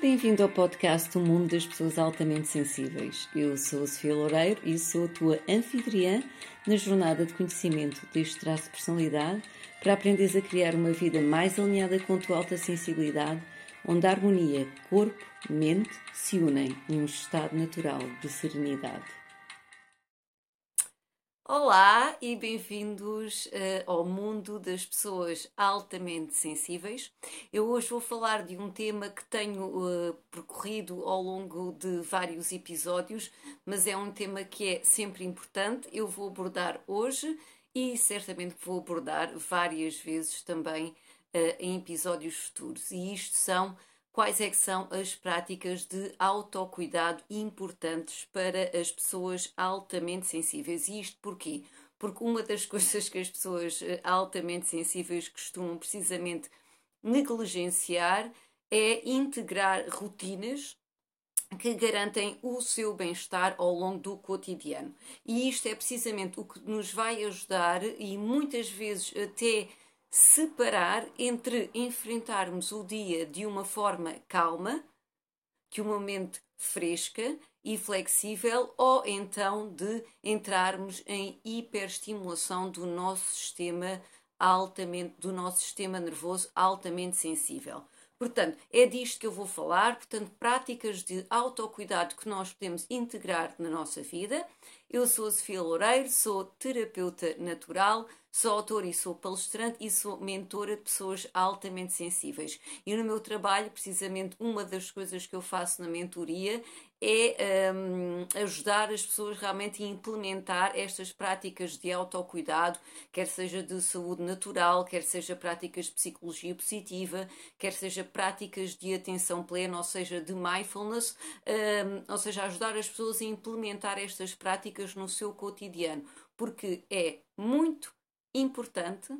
Bem-vindo ao podcast O Mundo das Pessoas Altamente Sensíveis. Eu sou a Sofia Loureiro e sou a tua anfitriã na jornada de conhecimento deste traço de personalidade para aprenderes a criar uma vida mais alinhada com a tua alta sensibilidade, onde a harmonia corpo-mente se unem num estado natural de serenidade. Olá e bem-vindos uh, ao mundo das pessoas altamente sensíveis. Eu hoje vou falar de um tema que tenho uh, percorrido ao longo de vários episódios, mas é um tema que é sempre importante. Eu vou abordar hoje e certamente vou abordar várias vezes também uh, em episódios futuros. E isto são quais é são as práticas de autocuidado importantes para as pessoas altamente sensíveis. E isto porquê? Porque uma das coisas que as pessoas eh, altamente sensíveis costumam precisamente negligenciar é integrar rotinas que garantem o seu bem-estar ao longo do cotidiano. E isto é precisamente o que nos vai ajudar e muitas vezes até separar entre enfrentarmos o dia de uma forma calma, que uma mente fresca e flexível, ou então de entrarmos em hiperestimulação do nosso sistema altamente do nosso sistema nervoso altamente sensível. Portanto, é disto que eu vou falar, portanto, práticas de autocuidado que nós podemos integrar na nossa vida. Eu sou a Sofia Loureiro, sou terapeuta natural, Sou autora e sou palestrante e sou mentora de pessoas altamente sensíveis. E no meu trabalho, precisamente, uma das coisas que eu faço na mentoria é um, ajudar as pessoas realmente a implementar estas práticas de autocuidado, quer seja de saúde natural, quer seja práticas de psicologia positiva, quer seja práticas de atenção plena, ou seja, de mindfulness, um, ou seja, ajudar as pessoas a implementar estas práticas no seu cotidiano, porque é muito importante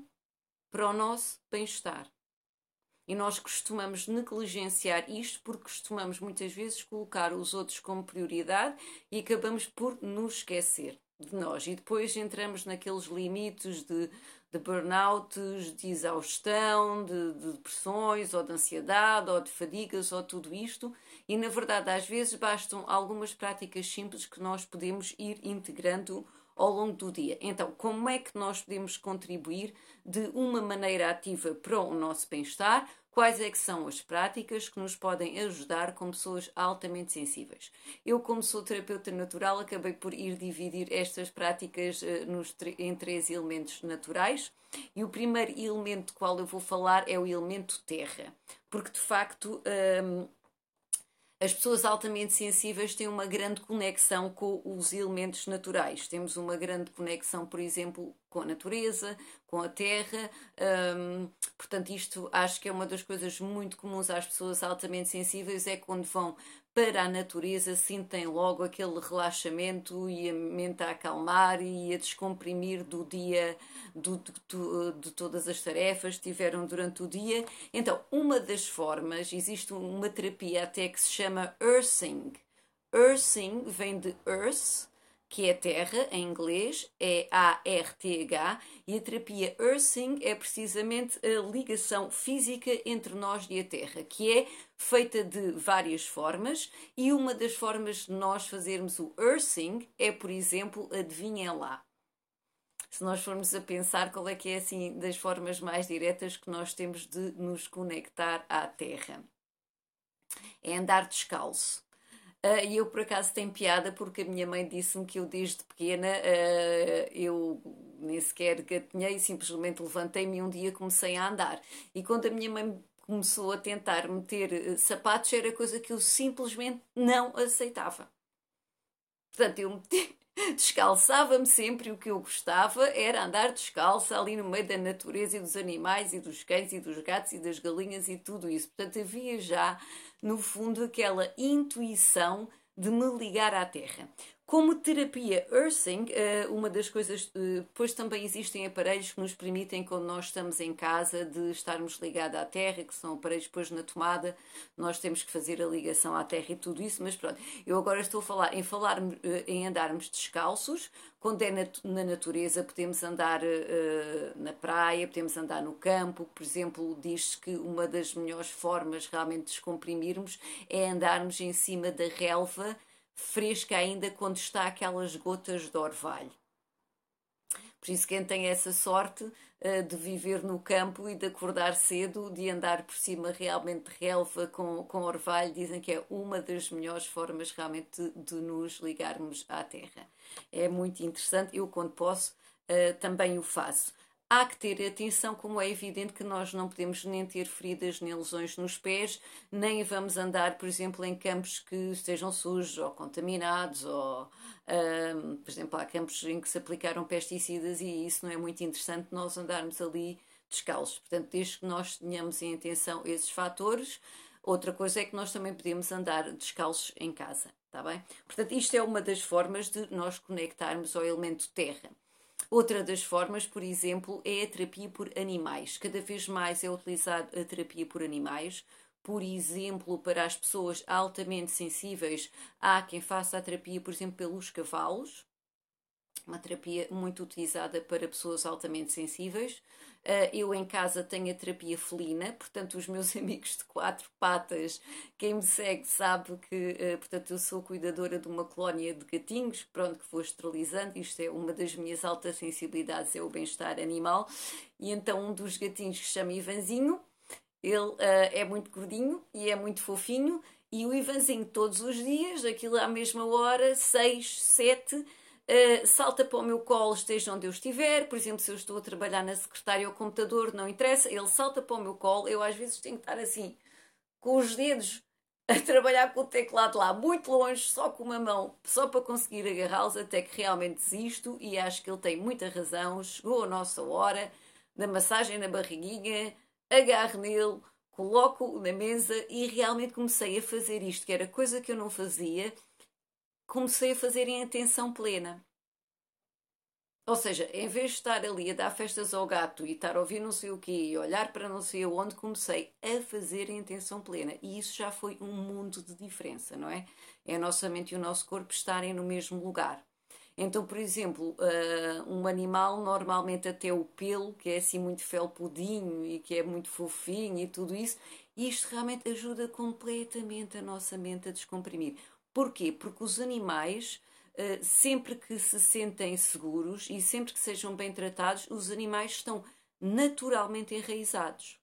para o nosso bem-estar. E nós costumamos negligenciar isto porque costumamos muitas vezes colocar os outros como prioridade e acabamos por nos esquecer de nós. E depois entramos naqueles limites de, de burnouts, de exaustão, de, de depressões, ou de ansiedade, ou de fadigas, ou tudo isto. E na verdade, às vezes bastam algumas práticas simples que nós podemos ir integrando ao longo do dia. Então, como é que nós podemos contribuir de uma maneira ativa para o nosso bem-estar? Quais é que são as práticas que nos podem ajudar com pessoas altamente sensíveis? Eu, como sou terapeuta natural, acabei por ir dividir estas práticas uh, nos, em três elementos naturais. E o primeiro elemento do qual eu vou falar é o elemento terra, porque de facto um, as pessoas altamente sensíveis têm uma grande conexão com os elementos naturais. Temos uma grande conexão, por exemplo, com a natureza, com a terra. Um, portanto, isto acho que é uma das coisas muito comuns às pessoas altamente sensíveis, é quando vão para a natureza sentem logo aquele relaxamento e a mente a acalmar e a descomprimir do dia, do, de todas as tarefas que tiveram durante o dia. Então, uma das formas, existe uma terapia até que se chama Earthing. Earthing vem de Earth, que é terra em inglês, é A-R-T-H, e a terapia Earthing é precisamente a ligação física entre nós e a terra, que é feita de várias formas, e uma das formas de nós fazermos o Earthing é, por exemplo, adivinhem lá. Se nós formos a pensar qual é que é assim das formas mais diretas que nós temos de nos conectar à terra. É andar descalço Uh, e eu, por acaso, tenho piada porque a minha mãe disse-me que eu, desde pequena, uh, eu nem sequer gatinhei, simplesmente levantei-me e um dia comecei a andar. E quando a minha mãe começou a tentar meter uh, sapatos, era coisa que eu simplesmente não aceitava. Portanto, eu meti, descalçava-me sempre. O que eu gostava era andar descalça ali no meio da natureza e dos animais e dos cães e dos gatos e das galinhas e tudo isso. Portanto, havia já no fundo, aquela intuição de me ligar à Terra. Como terapia earthing, eh, uma das coisas, eh, depois também existem aparelhos que nos permitem, quando nós estamos em casa, de estarmos ligados à terra, que são aparelhos depois na tomada, nós temos que fazer a ligação à terra e tudo isso, mas pronto, eu agora estou a falar em falar eh, em andarmos descalços, quando é na, natureza podemos andar na praia, podemos andar no campo, por exemplo, diz-se que uma das melhores formas realmente de descomprimirmos é andarmos em cima da relva fresca ainda quando está aquelas gotas de orvalho. Por isso, quem tem essa sorte uh, de viver no campo e de acordar cedo, de andar por cima realmente de relva com, com orvalho, dizem que é uma das melhores formas realmente de, de nos ligarmos à terra. É muito interessante, eu, quando posso, uh, também o faço. Há que ter atenção, como é evidente que nós não podemos nem ter feridas nem lesões nos pés, nem vamos andar, por exemplo, em campos que estejam sujos ou contaminados, ou, um, por exemplo, há campos em que se aplicaram pesticidas e isso não é muito interessante nós andarmos ali descalços. Portanto, desde que nós tenhamos em atenção esses fatores, outra coisa é que nós também podemos andar descalços em casa, está bem? Portanto, isto é uma das formas de nós conectarmos ao elemento terra. Outra das formas, por exemplo, é a terapia por animais. Cada vez mais é utilizada a terapia por animais. Por exemplo, para as pessoas altamente sensíveis, há quem faça a terapia, por exemplo, pelos cavalos uma terapia muito utilizada para pessoas altamente sensíveis. Uh, eu em casa tenho a terapia felina, portanto, os meus amigos de quatro patas, quem me segue sabe que, uh, portanto, eu sou cuidadora de uma colónia de gatinhos, pronto, que vou esterilizando. Isto é uma das minhas altas sensibilidades, é o bem-estar animal. E então, um dos gatinhos que chama Ivanzinho, ele uh, é muito gordinho e é muito fofinho. E o Ivanzinho, todos os dias, aquilo à mesma hora, seis, sete Uh, salta para o meu colo, esteja onde eu estiver. Por exemplo, se eu estou a trabalhar na secretária ou computador, não interessa, ele salta para o meu colo. Eu às vezes tenho que estar assim, com os dedos, a trabalhar com o teclado lá, muito longe, só com uma mão, só para conseguir agarrá-los, até que realmente desisto. E acho que ele tem muita razão. Chegou a nossa hora da massagem na barriguinha, agarro nele, coloco-o na mesa e realmente comecei a fazer isto, que era coisa que eu não fazia comecei a fazer em atenção plena. Ou seja, em vez de estar ali a dar festas ao gato e estar a ouvir não sei o quê e olhar para não sei onde, comecei a fazer em atenção plena. E isso já foi um mundo de diferença, não é? É a nossa mente e o nosso corpo estarem no mesmo lugar. Então, por exemplo, uh, um animal, normalmente até o pelo, que é assim muito felpudinho e que é muito fofinho e tudo isso, isto realmente ajuda completamente a nossa mente a descomprimir. Porquê? Porque os animais, eh, sempre que se sentem seguros e sempre que sejam bem tratados, os animais estão naturalmente enraizados.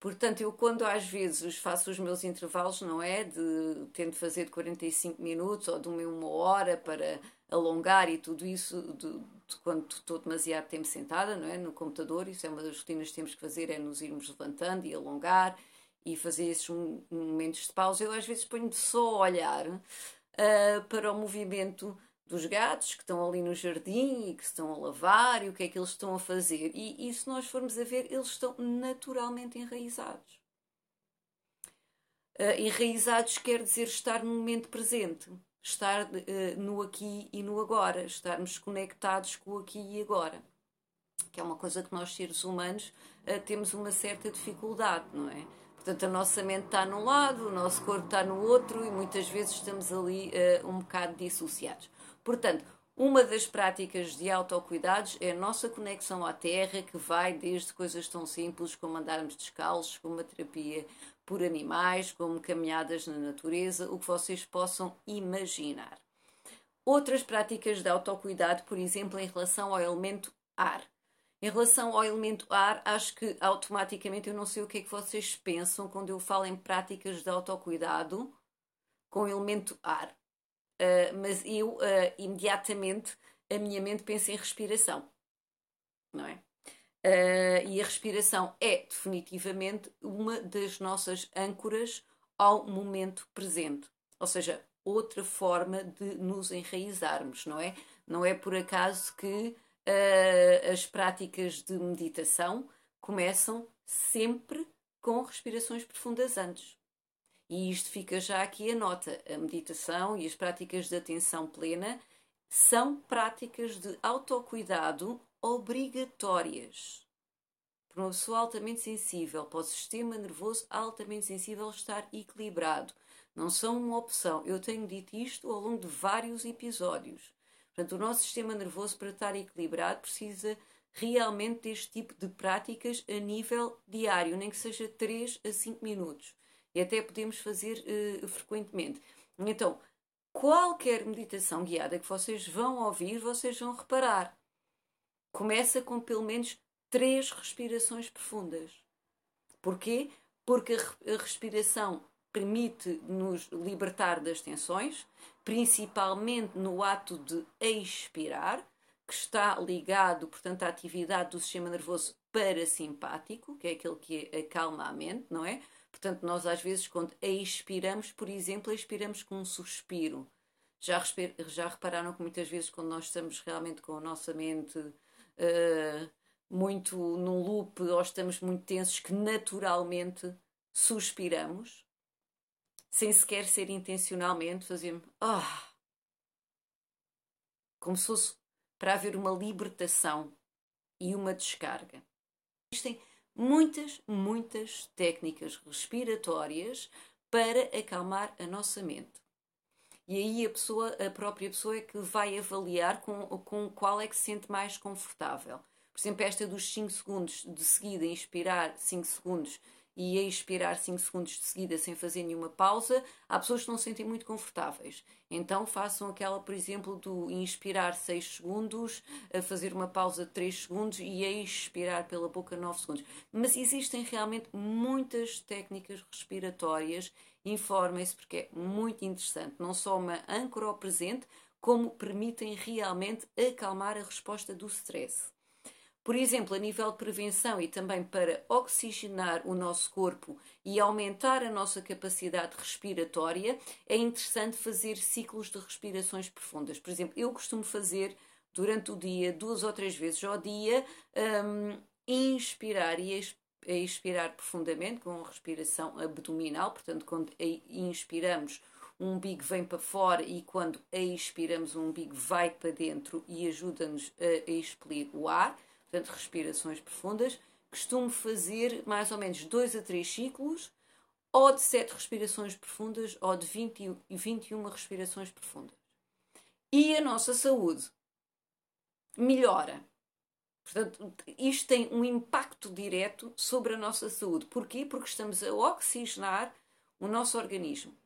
Portanto, eu quando às vezes faço os meus intervalos, não é? De tento fazer de 45 minutos ou de uma hora para alongar e tudo isso, de, de quando estou demasiado tempo sentada, não é? No computador, isso é uma das rotinas que temos que fazer, é nos irmos levantando e alongar e fazer esses momentos de pausa, eu às vezes ponho só a olhar uh, para o movimento dos gatos que estão ali no jardim e que estão a lavar e o que é que eles estão a fazer. E, e se nós formos a ver, eles estão naturalmente enraizados. Uh, enraizados quer dizer estar no momento presente, estar uh, no aqui e no agora, estarmos conectados com o aqui e agora. Que é uma coisa que nós, seres humanos, uh, temos uma certa dificuldade, não é? Portanto, a nossa mente está num lado, o nosso corpo está no outro e muitas vezes estamos ali uh, um bocado dissociados. Portanto, uma das práticas de autocuidados é a nossa conexão à terra, que vai desde coisas tão simples como andarmos descalços, como a terapia por animais, como caminhadas na natureza, o que vocês possam imaginar. Outras práticas de autocuidado, por exemplo, em relação ao elemento ar. Em relação ao elemento ar, acho que automaticamente eu não sei o que é que vocês pensam quando eu falo em práticas de autocuidado com o elemento ar. Uh, mas eu uh, imediatamente a minha mente pensa em respiração, não é? Uh, e a respiração é definitivamente uma das nossas âncoras ao momento presente, ou seja, outra forma de nos enraizarmos, não é? Não é por acaso que uh, as práticas de meditação começam sempre com respirações profundas antes. E isto fica já aqui a nota. A meditação e as práticas de atenção plena são práticas de autocuidado obrigatórias. Para uma pessoa altamente sensível, para o sistema nervoso altamente sensível estar equilibrado. Não são uma opção. Eu tenho dito isto ao longo de vários episódios. Portanto, o nosso sistema nervoso, para estar equilibrado, precisa realmente deste tipo de práticas a nível diário, nem que seja 3 a 5 minutos. E até podemos fazer uh, frequentemente. Então, qualquer meditação guiada que vocês vão ouvir, vocês vão reparar. Começa com pelo menos três respirações profundas. Porquê? Porque a respiração permite-nos libertar das tensões, principalmente no ato de expirar, que está ligado, portanto, à atividade do sistema nervoso parasimpático, que é aquele que acalma a mente, não é? Portanto, nós às vezes, quando expiramos, por exemplo, expiramos com um suspiro. Já, já repararam que muitas vezes, quando nós estamos realmente com a nossa mente uh, muito num loop ou estamos muito tensos, que naturalmente suspiramos, sem sequer ser intencionalmente, fazemos ah, como se fosse para haver uma libertação e uma descarga. Existem muitas, muitas técnicas respiratórias para acalmar a nossa mente. E aí a pessoa, a própria pessoa é que vai avaliar com, com qual é que se sente mais confortável. Por exemplo, esta dos 5 segundos de seguida, inspirar 5 segundos e a expirar 5 segundos de seguida sem fazer nenhuma pausa, há pessoas que não se sentem muito confortáveis. Então façam aquela, por exemplo, do inspirar 6 segundos, a fazer uma pausa de 3 segundos e a expirar pela boca 9 segundos. Mas existem realmente muitas técnicas respiratórias, informem-se porque é muito interessante, não só uma âncora ao presente, como permitem realmente acalmar a resposta do stress. Por exemplo, a nível de prevenção e também para oxigenar o nosso corpo e aumentar a nossa capacidade respiratória, é interessante fazer ciclos de respirações profundas. Por exemplo, eu costumo fazer durante o dia, duas ou três vezes ao dia, um, inspirar e expirar profundamente com respiração abdominal, portanto, quando inspiramos, o umbigo vem para fora e quando expiramos, o umbigo vai para dentro e ajuda-nos a expelir o ar portanto, respirações profundas. Costumo fazer mais ou menos 2 a 3 ciclos, ou de 7 respirações profundas, ou de 20 e 21 respirações profundas. E a nossa saúde melhora. Portanto, isto tem um impacto direto sobre a nossa saúde. Porquê? Porque estamos a oxigenar o nosso organismo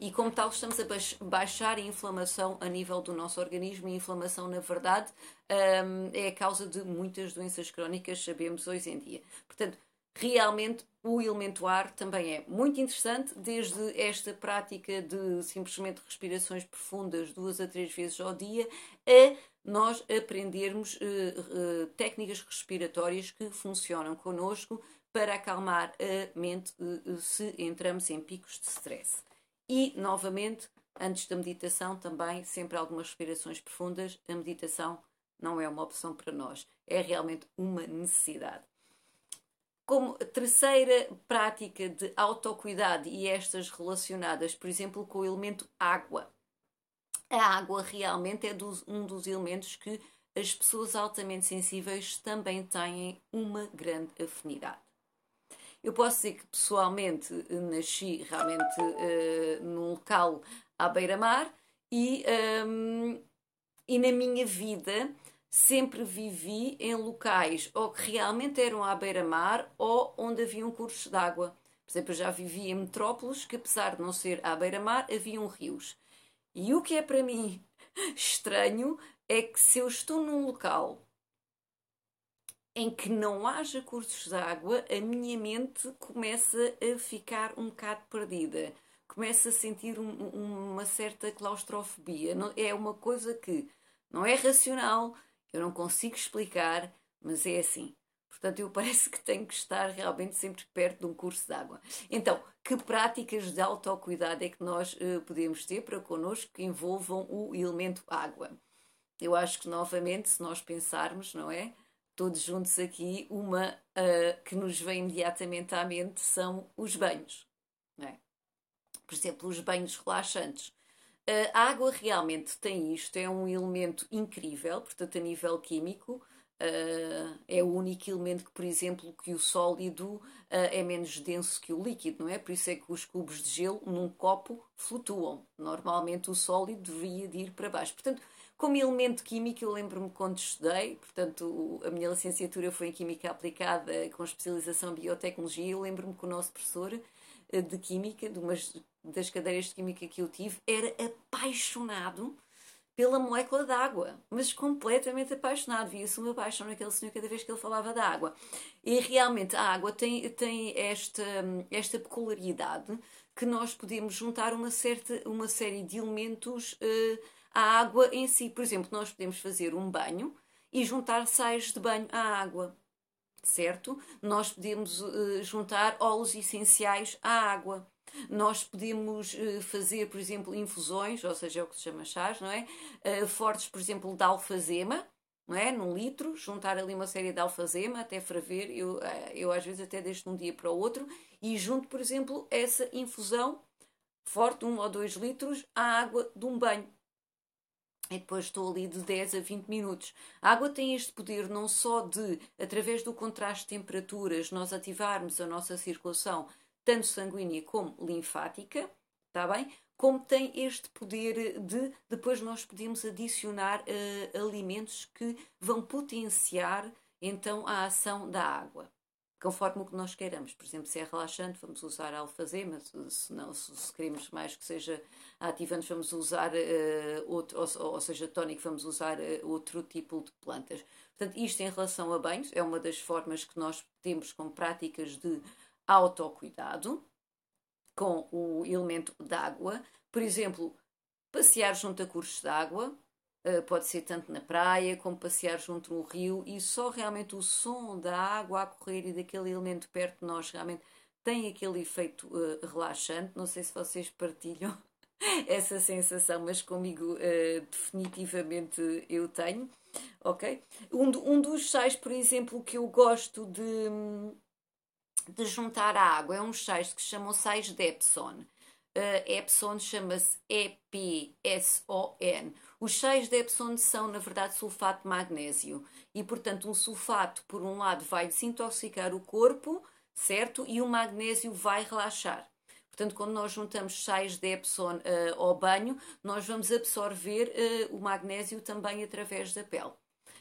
e, como tal, estamos a baixar a inflamação a nível do nosso organismo. E a inflamação, na verdade, um, é a causa de muitas doenças crónicas, sabemos hoje em dia. Portanto, realmente o elemento ar também é muito interessante, desde esta prática de simplesmente respirações profundas duas a três vezes ao dia, a nós aprendermos uh, uh, técnicas respiratórias que funcionam connosco para acalmar a mente uh, se entramos em picos de stress. E, novamente, antes da meditação, também sempre algumas respirações profundas. A meditação não é uma opção para nós, é realmente uma necessidade. Como terceira prática de autocuidado e estas relacionadas, por exemplo, com o elemento água. A água realmente é dos, um dos elementos que as pessoas altamente sensíveis também têm uma grande afinidade. Eu posso dizer que pessoalmente nasci realmente uh, num local à beira-mar e, um, ehm, e na minha vida sempre vivi em locais ou que realmente eram à beira-mar ou onde haviam cursos de água. Por exemplo, eu já vivi em metrópoles que, apesar de não ser à beira-mar, haviam rios. E o que é para mim estranho é que se eu estou num local em que não haja cursos de água, a minha mente começa a ficar um bocado perdida. Começa a sentir um, uma certa claustrofobia. É uma coisa que não é racional, eu não consigo explicar, mas é assim. Portanto, eu parece que tenho que estar realmente sempre perto de um curso de água. Então, que práticas de autocuidado é que nós uh, podemos ter para connosco que envolvam o elemento água? Eu acho que, novamente, se nós pensarmos, não é? Todos juntos aqui, uma uh, que nos vem imediatamente à mente são os banhos. É? Por exemplo, os banhos relaxantes. A água realmente tem isto, é um elemento incrível, portanto, a nível químico, Uh, é o único elemento que, por exemplo, que o sólido uh, é menos denso que o líquido, não é? Por isso é que os cubos de gelo num copo flutuam. Normalmente o sólido deveria de ir para baixo. Portanto, como elemento químico, eu lembro-me quando estudei, portanto, a minha licenciatura foi em Química Aplicada com especialização em Biotecnologia, eu lembro-me que o nosso professor uh, de Química, de umas das cadeiras de Química que eu tive, era apaixonado pela molécula d'água, mas completamente apaixonado. Via-se uma paixão naquele senhor cada vez que ele falava da água. E realmente a água tem, tem esta, esta peculiaridade que nós podemos juntar uma, certa, uma série de elementos uh, à água em si. Por exemplo, nós podemos fazer um banho e juntar sais de banho à água. Certo? Nós podemos uh, juntar óleos essenciais à água nós podemos uh, fazer, por exemplo, infusões, ou seja, é o que se chama chás, não é? Uh, fortes, por exemplo, de alfazema, não é? Num litro, juntar ali uma série de alfazema até ferver. Eu, eh, eu às vezes até deixo de um dia para o outro e junto, por exemplo, essa infusão forte, um ou dois litros, à água de um banho. E depois estou ali de 10 a 20 minutos. A água tem este poder não só de, através do contraste de temperaturas, nós ativarmos a nossa circulação tanto sanguínea como linfática, está bem? Como tem este poder de depois nós podemos adicionar uh, alimentos que vão potenciar então a ação da água, conforme o que nós queiramos. Por exemplo, se é relaxante, vamos usar alfazema, se não, se, queremos mais que seja ativante, vamos usar uh, outro, ou, ou, seja, tónico, vamos usar uh, outro tipo de plantas. Portanto, isto em relação a banhos é uma das formas que nós temos como práticas de autocuidado com o elemento d'água. Por exemplo, passear junto a cursos d'água, uh, pode ser tanto na praia como passear junto a um rio e só realmente o som da água a correr e daquele elemento perto de nós realmente tem aquele efeito uh, relaxante. Não sei se vocês partilham essa sensação, mas comigo uh, definitivamente eu tenho, ok? Um, um dos sais, por exemplo, que eu gosto de, de juntar a água. É um sais que se chamam sais de Epson. Uh, Epson chama-se EPSON. Os sais de Epson são, na verdade, sulfato de magnésio. E, portanto, um sulfato, por um lado, vai desintoxicar o corpo, certo? E o magnésio vai relaxar. Portanto, quando nós juntamos sais de Epson uh, ao banho, nós vamos absorver uh, o magnésio também através da pele.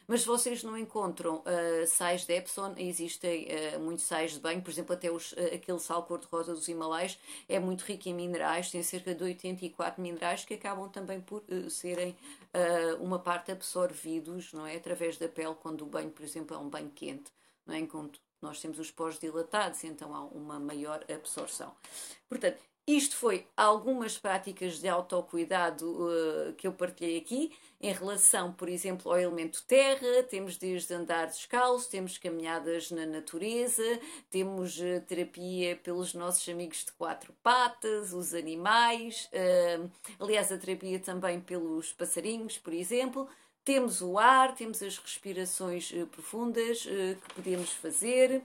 Mas se vocês não encontram uh, sais de Epson, existem uh, muitos sais de banho, por exemplo, até os, uh, aquele sal cor-de-rosa dos Himalaias é muito rico em minerais, tem cerca de 84 minerais que acabam também por serem uma parte absorvidos, não é? Através da pele, quando o banho, por exemplo, é um banho quente, não é? Enquanto nós temos os pós dilatados, então há uma maior absorção. Portanto, isto foi algumas práticas de autocuidado uh, que eu partilhei aqui em relação, por exemplo, ao elemento terra. Temos desde andar descalço, temos caminhadas na natureza, temos uh, terapia pelos nossos amigos de quatro patas, os animais, uh, aliás, a terapia também pelos passarinhos, por exemplo. Temos o ar, temos as respirações profundas que podemos fazer.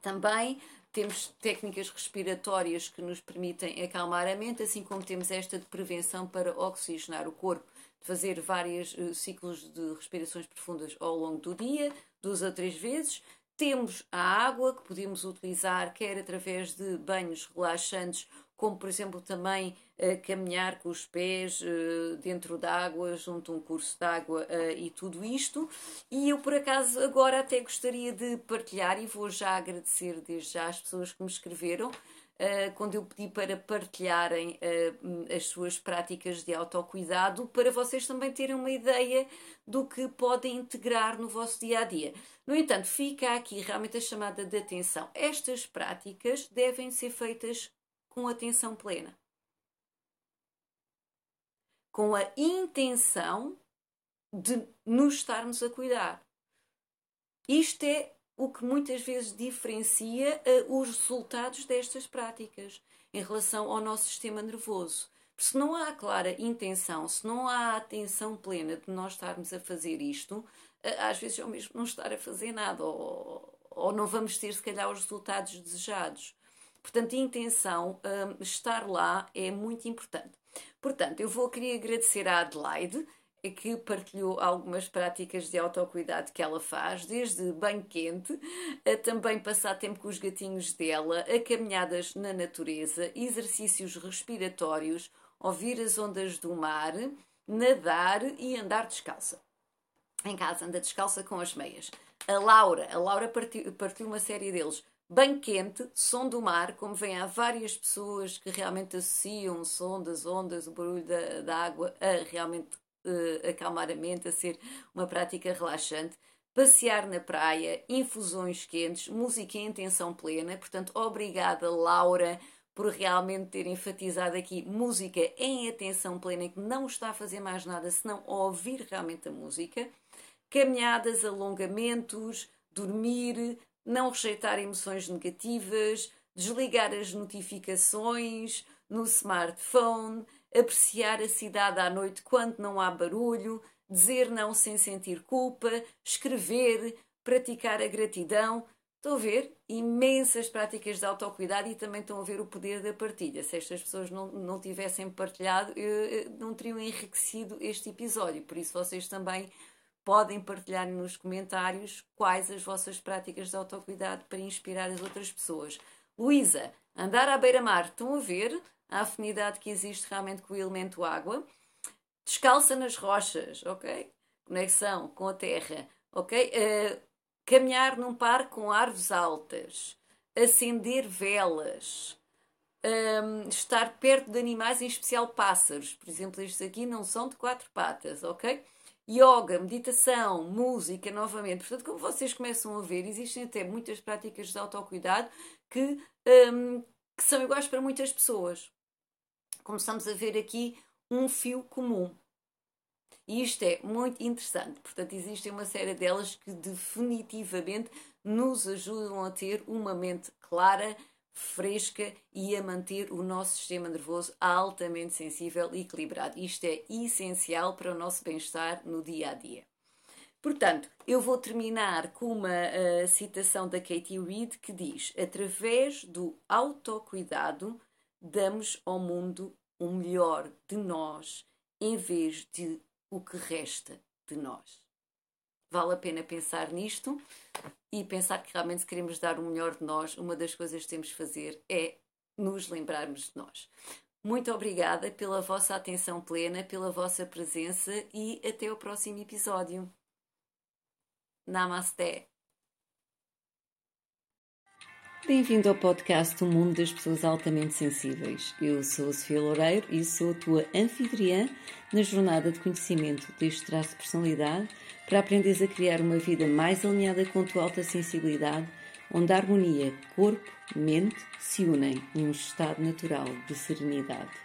Também temos técnicas respiratórias que nos permitem acalmar a mente, assim como temos esta de prevenção para oxigenar o corpo, de fazer vários uh, ciclos de respirações profundas ao longo do dia, duas ou três vezes. Temos a água que podemos utilizar quer através de banhos relaxantes como por exemplo também uh, caminhar com os pés uh, dentro d'água, junto a um curso d'água uh, e tudo isto. E eu por acaso agora até gostaria de partilhar e vou já agradecer desde já às pessoas que me escreveram. quando eu pedi para partilharem as suas práticas de autocuidado, para vocês também terem uma ideia do que podem integrar no vosso dia a dia. No entanto, fica aqui realmente a chamada de atenção. Estas práticas devem ser feitas com atenção plena. Com a intenção de nos estarmos a cuidar. Isto é o que muitas vezes diferencia uh, os resultados destas práticas em relação ao nosso sistema nervoso. Porque se não há clara intenção, se não há atenção plena de nós estarmos a fazer isto, uh, às vezes é o mesmo não estar a fazer nada, ou, ou não vamos ter, se calhar, os resultados desejados. Portanto, a intenção, um, estar lá é muito importante. Portanto, eu vou querer agradecer à Adelaide, que partilhou algumas práticas de autocuidado que ela faz, desde banho quente, a também passar tempo com os gatinhos dela, a caminhadas na natureza, exercícios respiratórios, ouvir as ondas do mar, nadar e andar descalça. Em casa anda descalça com as meias. A Laura, a Laura partiu, partiu uma série deles. Bem quente, som do mar, como vem há várias pessoas que realmente associam o som das ondas, o barulho da, da água a realmente uh, acalmar a mente, a ser uma prática relaxante. Passear na praia, infusões quentes, música em intenção plena. Portanto, obrigada, Laura, por realmente ter enfatizado aqui música em atenção plena, que não está a fazer mais nada senão ouvir realmente a música. Caminhadas, alongamentos, dormir, não rejeitar emoções negativas, desligar as notificações no smartphone, apreciar a cidade à noite quando não há barulho, dizer não sem sentir culpa, escrever, praticar a gratidão. Estão a ver imensas práticas de autocuidado e também estão a ver o poder da partilha. Se estas pessoas não, não tivessem partilhado, não teriam enriquecido este episódio. Por isso, vocês também podem partilhar nos comentários quais as vossas práticas de autocuidado para inspirar as outras pessoas. Luísa, andar à beira-mar, estão a ver a afinidade que existe realmente com o elemento água? Descalça nas rochas, ok? Conexão com a terra, ok? Uh, caminhar num parque com árvores altas, acender velas, um, estar perto de animais, em especial pássaros. Por exemplo, estes aqui não são de quatro patas, ok? Yoga, meditação, música, novamente. Portanto, como vocês começam a ver, existem até muitas práticas de autocuidado que, um, que são iguais para muitas pessoas. Começamos a ver aqui um fio comum. E isto é muito interessante. Portanto, existem uma série delas que definitivamente nos ajudam a ter uma mente clara, fresca e a manter o nosso sistema nervoso altamente sensível e equilibrado. Isto é essencial para o nosso bem-estar no dia a dia. Portanto, eu vou terminar com uma uh, citação da Katie Reed que diz: Através do autocuidado, damos ao mundo o melhor de nós em vez de o que resta de nós. Vale a pena pensar nisto e pensar que realmente se queremos dar o melhor de nós, uma das coisas que temos de fazer é nos lembrarmos de nós. Muito obrigada pela vossa atenção plena, pela vossa presença e até o próximo episódio. Namaste. Bem-vindo ao podcast O Mundo das Pessoas Altamente Sensíveis. Eu sou a Sofia Loureiro e sou a tua anfitriã na jornada de conhecimento deste traço de personalidade para aprenderes a criar uma vida mais alinhada com a tua alta sensibilidade, onde a harmonia corpo-mente se unem num estado natural de serenidade.